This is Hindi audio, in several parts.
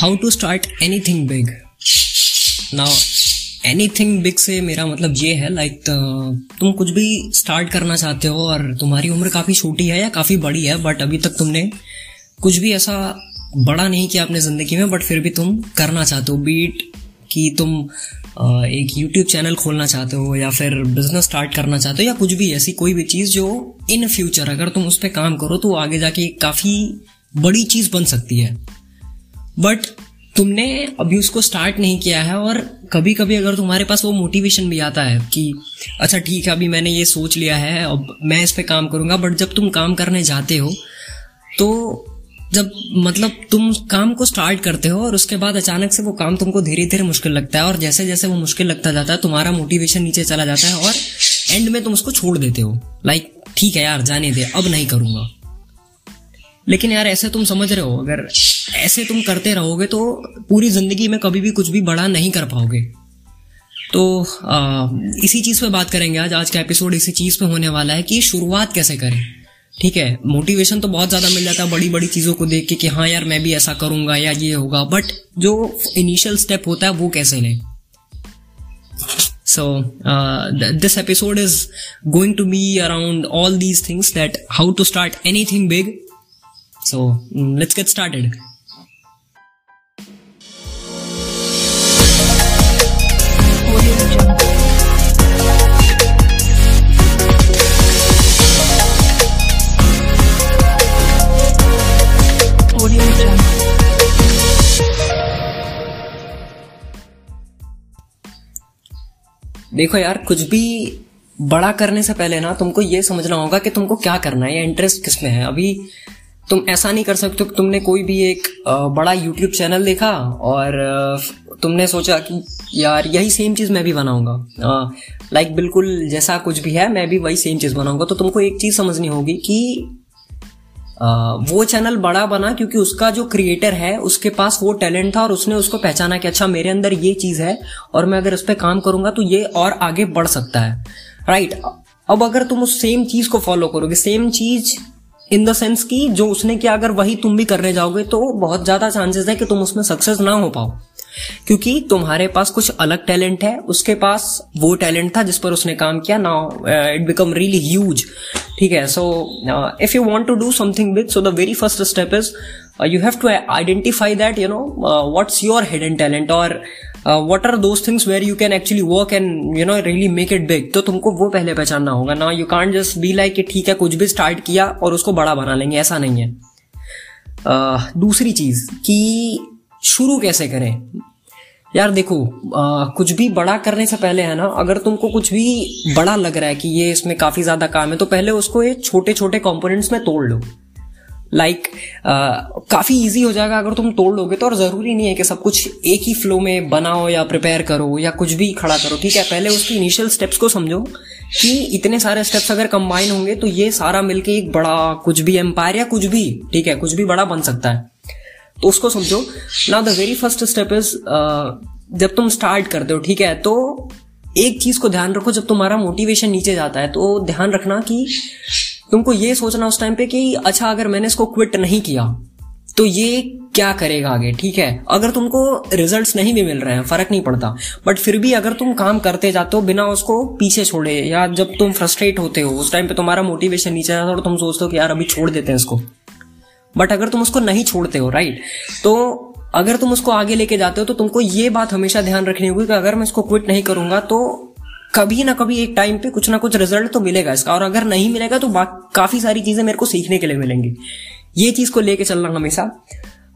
How to start anything big now anything big से मेरा मतलब ये है लाइक तुम कुछ भी स्टार्ट करना चाहते हो और तुम्हारी उम्र काफ़ी छोटी है या काफ़ी बड़ी है बट अभी तक तुमने कुछ भी ऐसा बड़ा नहीं किया अपने ज़िंदगी में बट फिर भी तुम करना चाहते हो। बीट कि तुम एक यूट्यूब चैनल खोलना चाहते हो या फिर बिज़नेस स्टार्ट करना चाहते हो या कुछ भी ऐसी कोई भी चीज़ जो इन फ्यूचर अगर तुम उस पर काम करो तो आगे जाके काफ़ी बड़ी चीज़ बन सकती है। बट तुमने अभी उसको स्टार्ट नहीं किया है और कभी कभी अगर तुम्हारे पास वो मोटिवेशन भी आता है कि अच्छा ठीक है, अभी मैंने ये सोच लिया है, अब मैं इस पर काम करूँगा। बट जब तुम काम करने जाते हो तो जब मतलब तुम काम को स्टार्ट करते हो और उसके बाद अचानक से वो काम तुमको धीरे धीरे मुश्किल लगता है और जैसे जैसे वो मुश्किल लगता जाता है, तुम्हारा मोटिवेशन नीचे चला जाता है और एंड में तुम उसको छोड़ देते हो। लाइक ठीक है यार, जाने दे, अब नहीं करूँगा। लेकिन यार ऐसे तुम समझ रहे हो अगर ऐसे तुम करते रहोगे तो पूरी ज़िंदगी में कभी भी कुछ भी बड़ा नहीं कर पाओगे। तो आ, इसी चीज़ पे बात करेंगे आज। आज का एपिसोड इसी चीज़ पे होने वाला है कि शुरुआत कैसे करें। ठीक है मोटिवेशन तो बहुत ज़्यादा मिल जाता है बड़ी बड़ी चीज़ों को देख के कि हाँ यार मैं भी ऐसा करूँगा या ये होगा। बट जो इनिशियल स्टेप होता है वो कैसे लें? So uh, th- this episode is going to be around all these things that how to big so mm, let's get started. देखो यार कुछ भी बड़ा करने से पहले ना तुमको ये समझना होगा कि तुमको क्या करना है या इंटरेस्ट किसमें है? अभी तुम ऐसा नहीं कर सकते कि तुमने कोई भी एक बड़ा यूट्यूब चैनल देखा और तुमने सोचा कि यार यही सेम चीज़ मैं भी बनाऊँगा। लाइक बिल्कुल जैसा कुछ भी है, मैं भी वही सेम चीज़ बनाऊँगा। तो तुमको एक चीज़ समझनी होगी कि वो चैनल बड़ा बना क्योंकि उसका जो क्रिएटर है, उसके पास वो टैलेंट था और उसने उसको पहचाना कि अच्छा मेरे अंदर ये चीज़ है और मैं अगर उस पर काम करूँगा तो ये और आगे बढ़ सकता है। राइट अब अगर तुम उस सेम चीज़ को फॉलो करोगे सेम चीज़ इन द सेंस की जो उसने किया, अगर वही तुम भी करने जाओगे तो बहुत ज़्यादा चांसेस है कि तुम उसमें सक्सेस ना हो पाओ। क्योंकि तुम्हारे पास कुछ अलग टैलेंट है, उसके पास वो टैलेंट था जिस पर उसने काम किया now it become really huge ठीक है? So if you want to do something big so the very first step is you have to identify that you know what's your hidden talent और what are those things where you can actually work and you know really make it big तो तुमको वो पहले पहचानना होगा ना you can't just be like कि ठीक है कुछ भी स्टार्ट किया और उसको बड़ा बना लेंगे ऐसा नहीं है। Uh, दूसरी चीज़ कि शुरू कैसे करें? यार देखो आ, कुछ भी बड़ा करने से पहले है ना अगर तुमको कुछ भी बड़ा लग रहा है कि ये इसमें काफ़ी ज़्यादा काम है तो पहले उसको ये छोटे छोटे कंपोनेंट्स में तोड़ लो। लाइक like, uh, काफ़ी इजी हो जाएगा अगर तुम तोड़ लोगे तो। और ज़रूरी नहीं है कि सब कुछ एक ही फ्लो में बनाओ या प्रिपेयर करो या कुछ भी खड़ा करो ठीक है? पहले उसकी इनिशियल स्टेप्स को समझो कि इतने सारे स्टेप्स अगर कंबाइन होंगे तो ये सारा मिलके एक बड़ा कुछ भी एम्पायर या कुछ भी ठीक है? कुछ भी बड़ा बन सकता है। तो उसको समझो। Now the very first step is जब तुम स्टार्ट करते हो ठीक है? तो एक चीज़ को ध्यान रखो जब तुम्हारा मोटिवेशन नीचे जाता है तो ध्यान रखना कि तुमको ये सोचना उस टाइम पे कि अच्छा अगर मैंने इसको क्विट नहीं किया तो ये क्या करेगा आगे, ठीक है? अगर तुमको रिजल्ट्स नहीं भी मिल रहे हैं, फ़र्क नहीं पड़ता। बट फिर भी अगर तुम काम करते जाते हो बिना उसको पीछे छोड़े, या जब तुम फ्रस्ट्रेट होते हो, उस टाइम पे तुम्हारा मोटिवेशन नीचे जाता है और तुम सोचते हो कि यार, अभी छोड़ देते हैं इसको। बट अगर तुम उसको नहीं छोड़ते हो राइट तो अगर तुम उसको आगे लेके जाते हो तो तुमको ये बात हमेशा ध्यान रखनी होगी कि अगर मैं इसको क्विट नहीं करूँगा तो कभी ना कभी एक टाइम पे कुछ ना कुछ रिज़ल्ट तो मिलेगा इसका। और अगर नहीं मिलेगा तो काफ़ी सारी चीज़ें मेरे को सीखने के लिए मिलेंगी। ये चीज़ को लेके चलना हमेशा।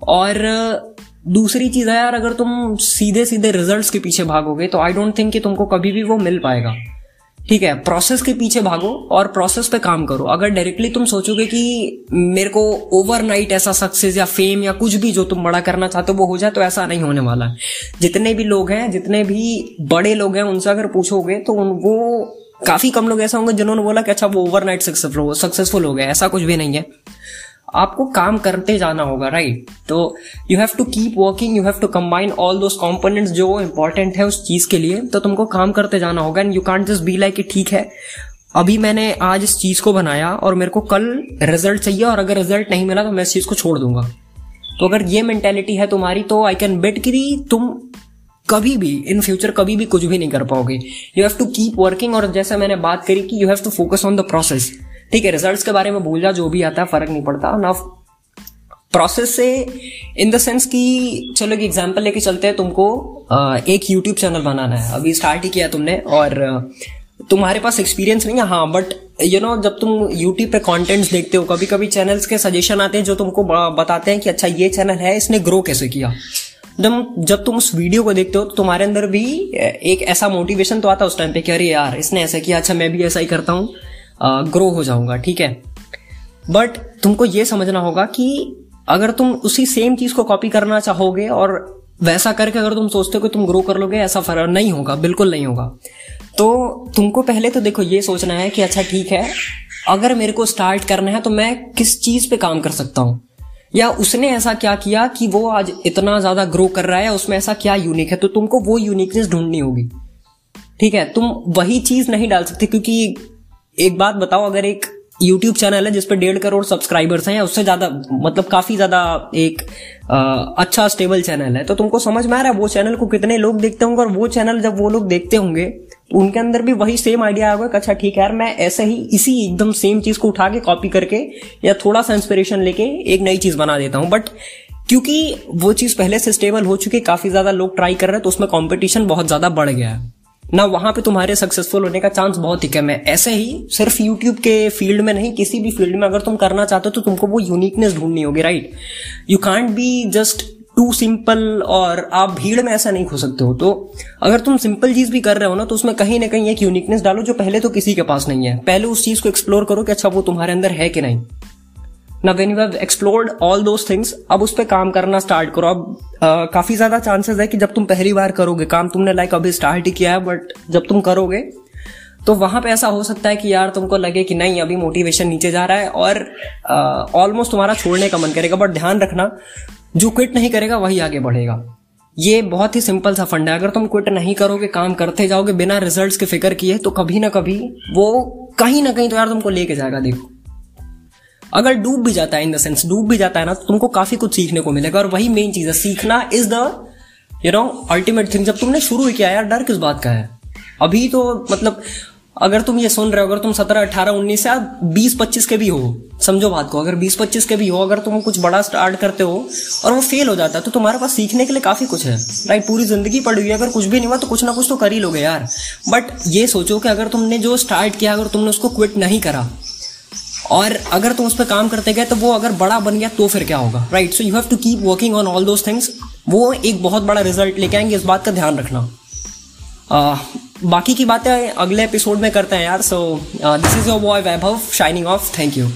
और, दूसरी चीज़ है यार, अगर तुम सीधे सीधे रिजल्ट्स के पीछे भागोगे तो आई डोंट थिंक कि तुमको कभी भी वो मिल पाएगा। ठीक है प्रोसेस के पीछे भागो और प्रोसेस पे काम करो। अगर डायरेक्टली तुम सोचोगे कि मेरे को ओवरनाइट ऐसा सक्सेस या फेम या कुछ भी जो तुम बड़ा करना चाहते हो, वो हो जाए तो ऐसा नहीं होने वाला है। जितने भी लोग हैं, जितने भी बड़े लोग हैं, उनसे अगर पूछोगे तो वो काफ़ी कम लोग ऐसा होंगे जिन्होंने बोला कि अच्छा वो ओवरनाइट सक्सेसफुल सक्सेसफुल हो गया। ऐसा कुछ भी नहीं है। आपको काम करते जाना होगा राइट तो you have to keep working you have to combine all those components जो इंपॉर्टेंट है उस चीज़ के लिए तो तुमको काम करते जाना होगा and you can't just be like ठीक है, अभी मैंने आज इस चीज़ को बनाया और मेरे को कल रिज़ल्ट चाहिए और अगर रिज़ल्ट नहीं मिला तो मैं इस चीज़ को छोड़ दूँगा। तो अगर ये मेंटेलिटी है तुम्हारी तो आई कैन बेट कि तुम कभी भी इन फ्यूचर कभी भी कुछ भी नहीं कर पाओगे। You have to keep working और जैसे मैंने बात करी कि you have to focus on the process ठीक है रिजल्ट्स के बारे में भूल जा, जो भी आता है, फ़र्क नहीं पड़ता। ना प्रोसेस से इन द सेंस कि, चलो एक एग्जांपल लेके चलते हैं तुमको। एक यूट्यूब चैनल बनाना है। अभी स्टार्ट ही किया तुमने, और तुम्हारे पास एक्सपीरियंस नहीं है हाँ बट यू नो जब तुम यूट्यूब पे कंटेंट्स देखते हो कभी कभी चैनल्स के सजेशन आते हैं, जो तुमको बताते हैं कि अच्छा ये चैनल है, इसने ग्रो कैसे किया? जब जब तुम उस वीडियो को देखते हो तो तुम्हारे अंदर भी एक ऐसा मोटिवेशन तो आता है उस टाइम पे कि अरे यार, इसने ऐसा किया अच्छा मैं भी ऐसा ही करता हूँ। ग्रो हो जाऊँगा, ठीक है? बट तुमको ये समझना होगा कि अगर तुम उसी सेम चीज़ को कॉपी करना चाहोगे और वैसा करके अगर तुम सोचते हो कि तुम ग्रो कर लोगे, ऐसा फ़र्क नहीं होगा, बिल्कुल नहीं होगा। तो तुमको पहले तो देखो, ये सोचना है कि अच्छा ठीक है, अगर मेरे को स्टार्ट करना है तो मैं किस चीज़ पे काम कर सकता हूँ? या उसने ऐसा क्या किया कि वो आज इतना ज़्यादा ग्रो कर रहा है, उसमें ऐसा क्या यूनिक है? तो तुमको वो यूनिकनेस ढूंढनी होगी। ठीक है? तुम वही चीज़ नहीं डाल सकते, क्योंकि एक बात बताओ अगर एक यूट्यूब चैनल है जिसपे डेढ़ करोड़ सब्सक्राइबर्स हैं उससे ज़्यादा मतलब काफ़ी ज़्यादा एक आ, अच्छा स्टेबल चैनल है तो तुमको समझ में आ रहा है वो चैनल को कितने लोग देखते होंगे और वो चैनल जब वो लोग देखते होंगे उनके अंदर भी वही सेम आइडिया आएगा कि अच्छा ठीक है यार मैं ऐसे ही इसी एकदम सेम चीज़ को उठा के कॉपी करके या थोड़ा सा इंस्पिरेशन लेके एक नई चीज़ बना देता हूँ। बट क्योंकि वो चीज़ पहले से स्टेबल हो चुकी है काफ़ी ज़्यादा लोग ट्राई कर रहे हैं तो उसमें कॉम्पिटिशन बहुत ज़्यादा बढ़ गया है। ना वहाँ पे तुम्हारे सक्सेसफुल होने का चांस बहुत ही कम है। ऐसे ही सिर्फ़ यूट्यूब के फ़ील्ड में नहीं, किसी भी फ़ील्ड में अगर तुम करना चाहते हो तो तुमको वो यूनिकनेस ढूंढनी होगी right you can't be just too simple और आप भीड़ में ऐसा नहीं खो सकते हो। तो अगर तुम सिंपल चीज़ भी कर रहे हो ना तो उसमें कहीं ना कहीं एक यूनिकनेस डालो जो पहले तो किसी के पास नहीं है। पहले उस चीज़ को एक्सप्लोर करो कि अच्छा वो तुम्हारे अंदर है कि नहीं। ना when you have explored all those things अब उस पर काम करना स्टार्ट करो। अब काफ़ी ज़्यादा चांसेस है कि जब तुम पहली बार करोगे, काम तुमने लाइक like अभी स्टार्ट ही किया है बट जब तुम करोगे तो वहाँ पे ऐसा हो सकता है कि यार तुमको लगे कि नहीं, अभी मोटिवेशन नीचे जा रहा है और ऑलमोस्ट तुम्हारा छोड़ने का मन करेगा बट ध्यान रखना, जो क्विट नहीं करेगा, वही आगे बढ़ेगा। ये बहुत ही सिंपल सा फंड है। अगर तुम क्विट नहीं करोगे, काम करते जाओगे, बिना रिजल्ट्स के फ़िक्र किए तो कभी ना कभी वो कहीं ना कहीं तो यार तुमको लेके जाएगा, देखो। अगर डूब भी जाता है इन द सेंस डूब भी जाता है ना तो तुमको काफ़ी कुछ सीखने को मिलेगा। और वही मेन चीज़ है, सीखना is the you know ultimate thing जब तुमने शुरू किया यार, डर किस बात का है? अभी तो मतलब अगर तुम ये सुन रहे हो, अगर तुम सत्रह, अठारह, उन्नीस या बीस, पच्चीस के भी हो, समझो बात को, अगर बीस, पच्चीस के भी हो, अगर तुम कुछ बड़ा स्टार्ट करते हो और वो फेल हो जाता है तो तुम्हारे पास सीखने के लिए काफ़ी कुछ है। राइट पूरी ज़िंदगी पड़ी हुई है, अगर कुछ भी नहीं हुआ तो कुछ ना कुछ तो कर ही लोगे यार। बट ये सोचो कि अगर तुमने जो स्टार्ट किया, अगर तुमने उसको क्विट नहीं करा और अगर तुम उस पर काम करते गए तो वो अगर बड़ा बन गया तो फिर क्या होगा? Right so you have to keep working on all those things वो एक बहुत बड़ा रिज़ल्ट लेके आएँगे इस बात का ध्यान रखना। uh, बाकी की बातें अगले एपिसोड में करते हैं यार so this is your boy Vaibhav signing off thank you